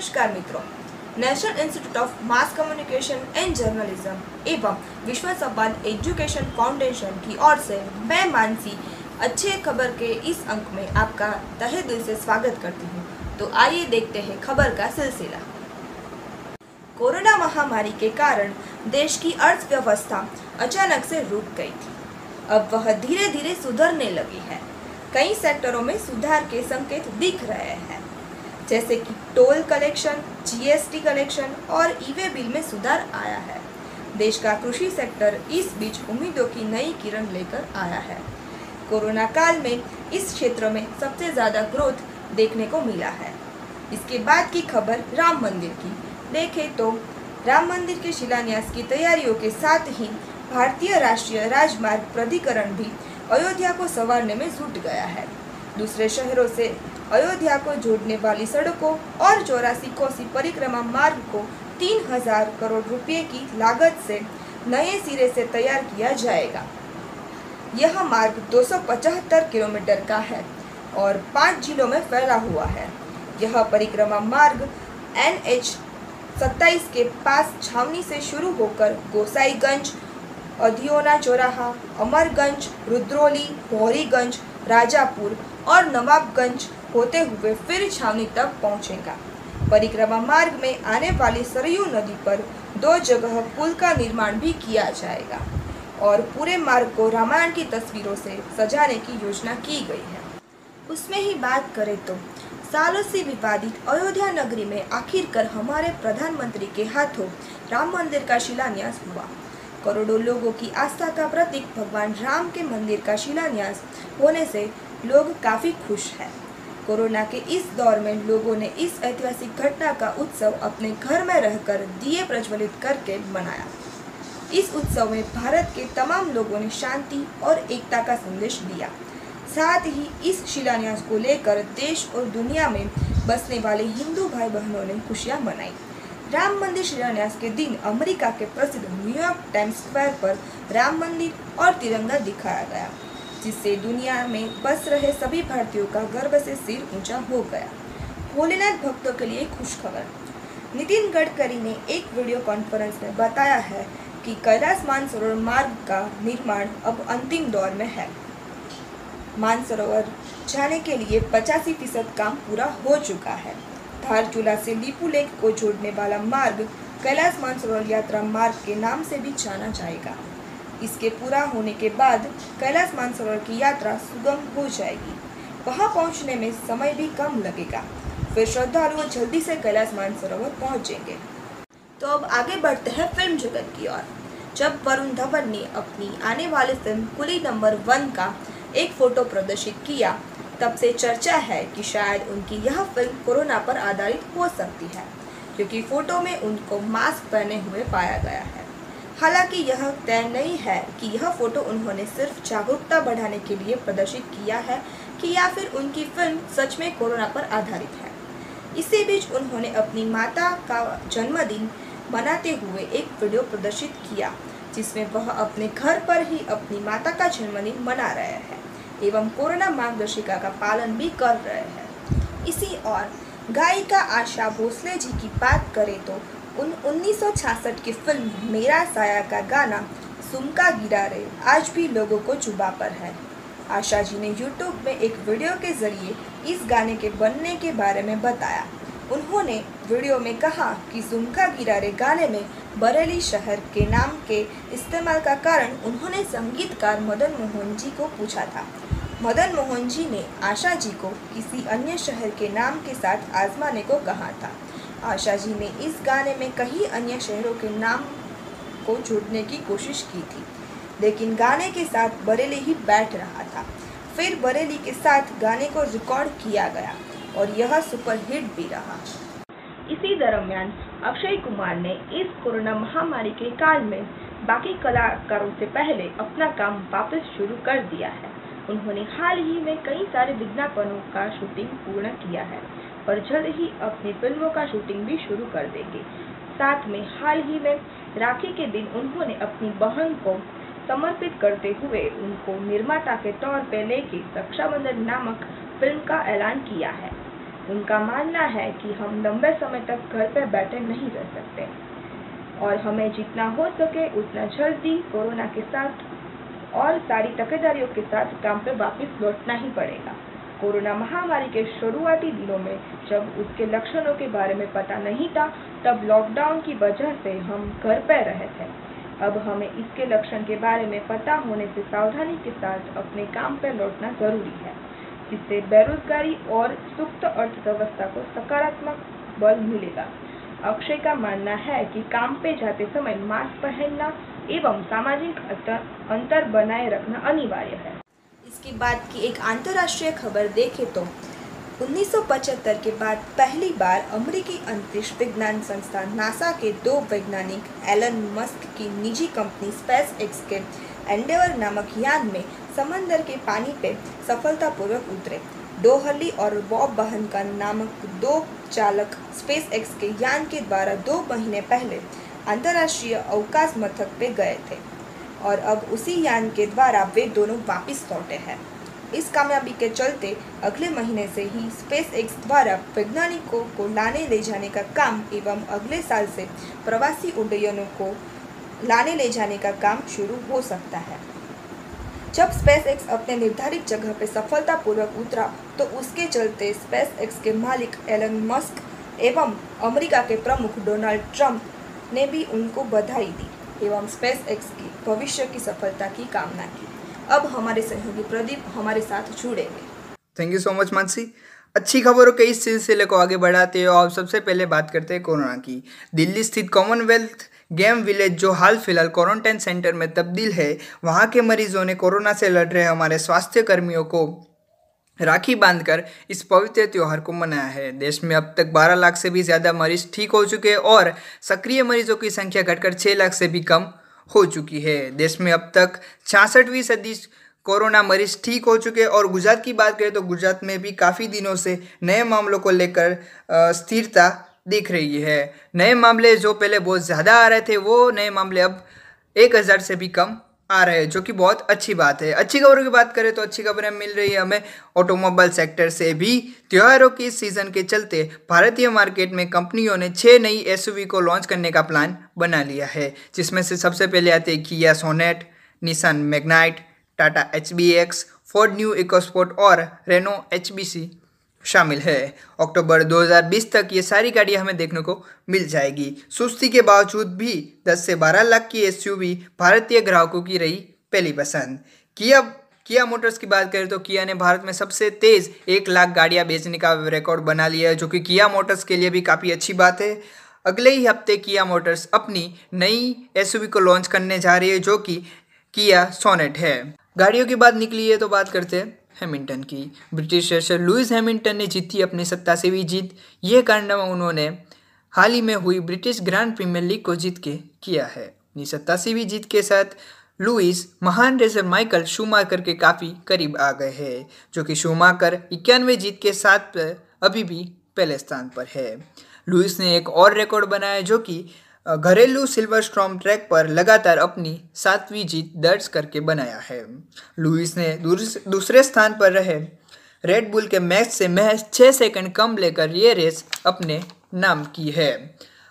नमस्कार मित्रों। National institute of mass communication and journalism एवं विश्व संवाद एजुकेशन फाउंडेशन की ओर से मैं मानसी, अच्छे खबर के इस अंक में आपका तहे दिल से स्वागत करती हूँ। तो आइए देखते हैं खबर का सिलसिला। कोरोना महामारी के कारण देश की अर्थव्यवस्था अचानक से रुक गई थी। अब वह धीरे धीरे सुधरने लगी है। कई सेक्टरों में सुधार के संकेत दिख रहे हैं। जैसे कि टोल कलेक्शन जीएसटी कलेक्शन और ईवे बिल में सुधार आया है। देश का कृषि सेक्टर इस बीच उम्मीदों की नई किरण लेकर आया है। कोरोना काल में इस क्षेत्र में सबसे ज़्यादा ग्रोथ देखने को मिला है। इसके बाद की खबर राम मंदिर की। देखें तो राम मंदिर के शिलान्यास की तैयारियों के साथ ही भारतीय राष्ट्रीय राजमार्ग प्राधिकरण भी अयोध्या को संवारने में जुट गया है। दूसरे शहरों से अयोध्या को जोड़ने वाली सड़कों और चौरासी कोसी परिक्रमा मार्ग को तीन हज़ार करोड़ रुपए की लागत से नए सिरे से तैयार किया जाएगा। यह मार्ग 275 किलोमीटर का है और पाँच जिलों में फैला हुआ है। यह परिक्रमा मार्ग एन एच सत्ताईस के पास छावनी से शुरू होकर गोसाईगंज अधियोना चौराहा, अमरगंज, रुद्रोली, भौरीगंज, राजापुर और नवाबगंज होते हुए फिर छावनी तक पहुंचेगा। परिक्रमा मार्ग में आने वाली सरयू नदी पर दो जगह पुल का निर्माण भी किया जाएगा और पूरे मार्ग को रामायण की तस्वीरों से सजाने की योजना की गई है। उसमें ही बात करें तो सालों से विवादित अयोध्या नगरी में आखिरकार हमारे प्रधानमंत्री के हाथों राम मंदिर का शिलान्यास हुआ। करोड़ों लोगों की आस्था का प्रतीक भगवान राम के मंदिर का शिलान्यास होने से लोग काफ़ी खुश हैं। कोरोना के इस दौर में लोगों ने इस ऐतिहासिक घटना का उत्सव अपने घर में रहकर दिए प्रज्वलित करके मनाया। इस उत्सव में भारत के तमाम लोगों ने शांति और एकता का संदेश दिया। साथ ही इस शिलान्यास को लेकर देश और दुनिया में बसने वाले हिंदू भाई बहनों ने खुशियाँ मनाई। राम मंदिर शिलान्यास के दिन अमेरिका के प्रसिद्ध न्यूयॉर्क टाइम्स स्क्वायर पर राम मंदिर और तिरंगा दिखाया गया। जिससे दुनिया में बस रहे सभी भारतीयों का गर्व से सिर ऊँचा हो गया। भोलेनाथ भक्तों के लिए खुशखबर। नितिन गडकरी ने एक वीडियो कॉन्फ्रेंस में बताया है कि कैलाश मानसरोवर मार्ग का निर्माण अब अंतिम दौर में है। मानसरोवर जाने के लिए पचासी फ़ीसद काम पूरा हो चुका है। धारचूला से लीपू लेक को जोड़ने वाला मार्ग कैलाश मानसरोवर यात्रा मार्ग के नाम से भी जाना जाएगा। इसके पूरा होने के बाद कैलाश मानसरोवर की यात्रा सुगम हो जाएगी। वहाँ पहुँचने में समय भी कम लगेगा। फिर श्रद्धालु जल्दी से कैलाश मानसरोवर पहुँचेंगे। तो अब आगे बढ़ते हैं फ़िल्म जगत की ओर। जब वरुण धवन ने अपनी आने वाली फ़िल्म कुली नंबर वन का एक फ़ोटो प्रदर्शित किया, तब से चर्चा है कि शायद उनकी यह फ़िल्म कोरोना पर आधारित हो सकती है, क्योंकि फ़ोटो में उनको मास्क पहने हुए पाया गया है। हालाँकि यह तय नहीं है कि यह फ़ोटो उन्होंने सिर्फ़ जागरूकता बढ़ाने के लिए प्रदर्शित किया है कि या फिर उनकी फ़िल्म सच में कोरोना पर आधारित है। इसी बीच उन्होंने अपनी माता का जन्मदिन मनाते हुए एक वीडियो प्रदर्शित किया, जिसमें वह अपने घर पर ही अपनी माता का जन्मदिन मना रहे हैं एवं कोरोना मार्गदर्शिका का पालन भी कर रहे हैं। इसी और गायिका आशा भोसले जी की बात करें तो उन 1966 की फ़िल्म मेरा साया का गाना सुमका गिरा रे आज भी लोगों को जुबा पर है। आशा जी ने यूट्यूब में एक वीडियो के ज़रिए इस गाने के बनने के बारे में बताया। उन्होंने वीडियो में कहा कि सुमका गिरा रे गाने में बरेली शहर के नाम के इस्तेमाल का कारण उन्होंने संगीतकार मदन मोहन जी को पूछा था। मदन मोहन जी ने आशा जी को किसी अन्य शहर के नाम के साथ आजमाने को कहा था। आशा जी ने इस गाने में कई अन्य शहरों के नाम को जोड़ने की कोशिश की थी, लेकिन गाने के साथ बरेली ही बैठ रहा था। फिर बरेली के साथ गाने को रिकॉर्ड किया गया और यह सुपरहिट भी रहा। इसी दरमियान अक्षय कुमार ने इस कोरोना महामारी के काल में बाकी कलाकारों से पहले अपना काम वापस शुरू कर दिया है। उन्होंने हाल ही में कई सारे विज्ञापनों का शूटिंग पूर्ण किया है। और जल्द ही अपनी फ़िल्मों का शूटिंग भी शुरू कर देंगे। साथ में हाल ही में राखी के दिन उन्होंने अपनी बहन को समर्पित करते हुए उनको निर्माता के तौर पर लेके रक्षाबंधन नामक फ़िल्म का ऐलान किया है। उनका मानना है कि हम लंबे समय तक घर पर बैठे नहीं रह सकते। और हमें जितना हो सके उतना जल्दी कोरोना के साथ और सारी तकेदारियों के साथ काम पर वापस लौटना ही पड़ेगा। कोरोना महामारी के शुरुआती दिनों में जब उसके लक्षणों के बारे में पता नहीं था, तब लॉकडाउन की वजह से हम घर पर रहे थे। अब हमें इसके लक्षण के बारे में पता होने से सावधानी के साथ अपने काम पर लौटना ज़रूरी है, जिससे बेरोजगारी और सुप्त अर्थव्यवस्था को सकारात्मक बल मिलेगा। अक्षय का मानना है कि काम पे जाते समय मास्क पहनना एवं सामाजिक अंतर बनाए रखना अनिवार्य है। इसके बाद की एक अंतर्राष्ट्रीय खबर देखें तो 1975 के बाद पहली बार अमेरिकी अंतरिक्ष विज्ञान संस्थान नासा के दो वैज्ञानिक, एलन मस्क की निजी कंपनी स्पेस एक्स के एंडेवर नामक यान में समंदर के पानी पे सफलतापूर्वक उतरे। डोहली और बॉब बहन का नामक दो चालक स्पेस एक्स के यान के द्वारा दो महीने पहले अंतर्राष्ट्रीय अवकाश मथक पे गए थे। और अब उसी यान के द्वारा वे दोनों वापस लौटे हैं। इस कामयाबी के चलते अगले महीने से ही स्पेस एक्स द्वारा वैज्ञानिकों को लाने ले जाने का काम एवं अगले साल से प्रवासी उड्डयनों को लाने ले जाने का काम शुरू हो सकता है। जब स्पेस एक्स अपने निर्धारित जगह पर सफलतापूर्वक उतरा तो उसके चलते स्पेस एक्स के मालिक एलन मस्क एवं अमेरिका के प्रमुख डोनाल्ड ट्रंप ने भी उनको बधाई दी। एवं स्पेस एक्स की भविष्य की सफलता की कामना की। अब हमारे सहयोगी प्रदीप हमारे साथ जुड़ेंगे। Thank you so much Mansi अच्छी खबरों के इस सिलसिले को आगे बढ़ाते हो और सबसे पहले बात करते हैं कोरोना की। दिल्ली स्थित कॉमनवेल्थ गेम विलेज जो हाल फ़िलहाल क्वारंटाइन सेंटर में तब्दील है, वहाँ के मरीजों ने कोरोना से लड़ रहे हमारे स्वास्थ्य कर्मियों को राखी बांधकर इस पवित्र त्यौहार को मनाया है। देश में अब तक 12 लाख से भी ज़्यादा मरीज़ ठीक हो चुके हैं और सक्रिय मरीजों की संख्या घटकर 6 लाख से भी कम हो चुकी है। देश में अब तक छियासठवीं सदी कोरोना मरीज़ ठीक हो चुके हैं और गुजरात की बात करें तो गुजरात में भी काफ़ी दिनों से नए मामलों को लेकर स्थिरता दिख रही है। नए मामले जो पहले बहुत ज़्यादा आ रहे थे, वो नए मामले अब एक हज़ार से भी कम आ रहे हैं, जो कि बहुत अच्छी बात है। अच्छी खबरों की बात करें तो अच्छी खबरें मिल रही है। हमें ऑटोमोबाइल सेक्टर से भी त्योहारों की सीज़न के चलते भारतीय मार्केट में कंपनियों ने छः नई एसयूवी को लॉन्च करने का प्लान बना लिया है, जिसमें से सबसे पहले आते हैं किया Sonet Nissan Magnite Tata H B X Ford new EcoSport और रेनो एच बी सी शामिल है। अक्टूबर 2020 तक ये सारी गाड़ियाँ हमें देखने को मिल जाएगी। सुस्ती के बावजूद भी 10 से 12 लाख की एसयूवी भारतीय ग्राहकों की रही पहली पसंद। किया किया मोटर्स की बात करें तो किया ने भारत में सबसे तेज़ एक लाख गाड़ियाँ बेचने का रिकॉर्ड बना लिया है, जो कि किया मोटर्स के लिए भी काफ़ी अच्छी बात है। अगले ही हफ़्ते किया मोटर्स अपनी नई एसयूवी को लॉन्च करने जा रही है, जो कि किया सोनेट है। गाड़ियों की बात निकली है तो बात करते हैं। हैमिल्टन की। ब्रिटिश रेसर लुइस हैमिल्टन ने जीती अपनी सत्तासीवीं जीत। ये कारनामा उन्होंने हाल ही में हुई ब्रिटिश ग्रैंड प्रीमियर लीग को जीत के किया है। अपनी सत्तासीवीं जीत के साथ लुइस महान रेसर माइकल शूमाकर के काफ़ी करीब आ गए हैं, जो कि शूमाकर इक्यानवे जीत के साथ अभी भी पहले स्थान पर है। लुइस ने एक और रिकॉर्ड बनाया, जो कि घरेलू सिल्वर स्ट्रॉम ट्रैक पर लगातार अपनी सातवीं जीत दर्ज करके बनाया है। लुइस ने दूसरे स्थान पर रहे। रेड बुल के मैच से महज छः सेकंड कम लेकर ये रेस अपने नाम की है।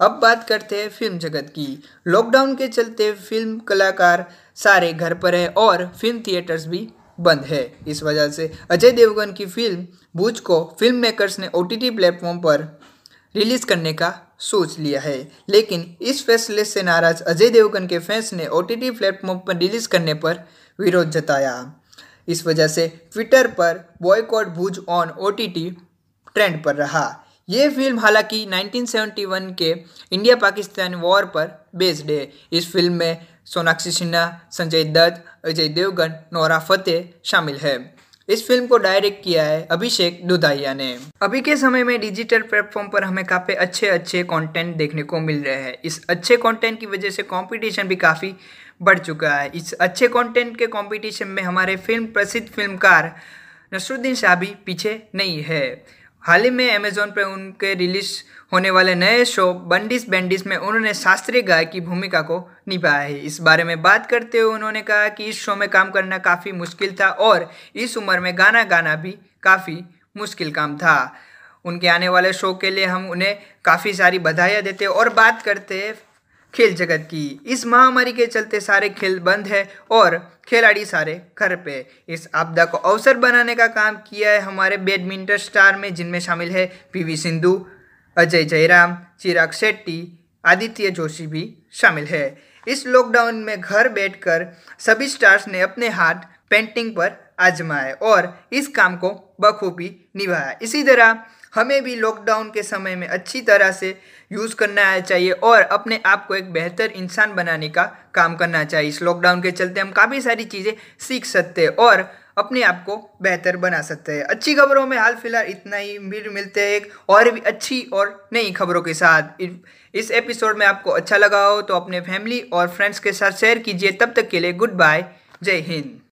अब बात करते हैं फ़िल्म जगत की। लॉकडाउन के चलते फ़िल्म कलाकार सारे घर पर है और फ़िल्म थिएटर्स भी बंद है। इस वजह से अजय देवगन की फ़िल्म, भूज को फ़िल्म मेकर्स ने ओ टी प्लेटफॉर्म पर रिलीज़ करने का सोच लिया है। लेकिन इस फैसले से नाराज़ अजय देवगन के फैंस ने ओ टी टी प्लेटफॉर्म पर रिलीज़ करने पर विरोध जताया। इस वजह से ट्विटर पर boycott Bhuj on O T T trend पर रहा। ये फ़िल्म हालाँकि 1971 के इंडिया पाकिस्तान वॉर पर बेस्ड है। इस फ़िल्म में सोनाक्षी सिन्हा, संजय दत्त, अजय देवगन, नोरा फतेह शामिल है। इस फ़िल्म को डायरेक्ट किया है अभिषेक दुधाइया ने। अभी के समय में डिजिटल प्लेटफॉर्म पर हमें काफ़ी अच्छे अच्छे कंटेंट देखने को मिल रहे हैं। इस अच्छे कंटेंट की वजह से कंपटीशन भी काफ़ी बढ़ चुका है। इस अच्छे कंटेंट के कंपटीशन में हमारे फ़िल्म प्रसिद्ध फिल्मकार नसरुद्दीन शाह भी पीछे नहीं है। हाल ही में अमेजोन पर उनके रिलीज़ होने वाले नए शो बंडिस बैंडिस में उन्होंने शास्त्रीय गायक की भूमिका को निभाया है। इस बारे में बात करते हुए उन्होंने कहा कि इस शो में काम करना काफ़ी मुश्किल था और इस उम्र में गाना गाना भी काफ़ी मुश्किल काम था। उनके आने वाले शो के लिए हम उन्हें काफ़ी सारी बधाइयाँ देते और बात करते खेल जगत की। इस महामारी के चलते सारे खेल बंद है और खिलाड़ी सारे घर पे इस आपदा को अवसर बनाने का काम किया है हमारे बैडमिंटन स्टार में, जिनमें शामिल है पीवी सिंधु, अजय जयराम, चिराग शेट्टी, आदित्य जोशी भी शामिल है। इस लॉकडाउन में घर बैठकर सभी स्टार्स ने अपने हाथ पेंटिंग पर आजमाए और इस काम को बखूबी निभाया। इसी तरह हमें भी लॉकडाउन के समय में अच्छी तरह से यूज़ करना चाहिए और अपने आप को एक बेहतर इंसान बनाने का काम करना चाहिए। इस लॉकडाउन के चलते हम काफ़ी सारी चीज़ें सीख सकते हैं और अपने आप को बेहतर बना सकते हैं। अच्छी खबरों में हाल फ़िलहाल इतना ही। फिर मिलते हैं एक और भी अच्छी और नई खबरों के साथ। इस एपिसोड में आपको अच्छा लगा हो तो अपने फैमिली और फ्रेंड्स के साथ शेयर कीजिए। तब तक के लिए गुड बाय जय हिंद।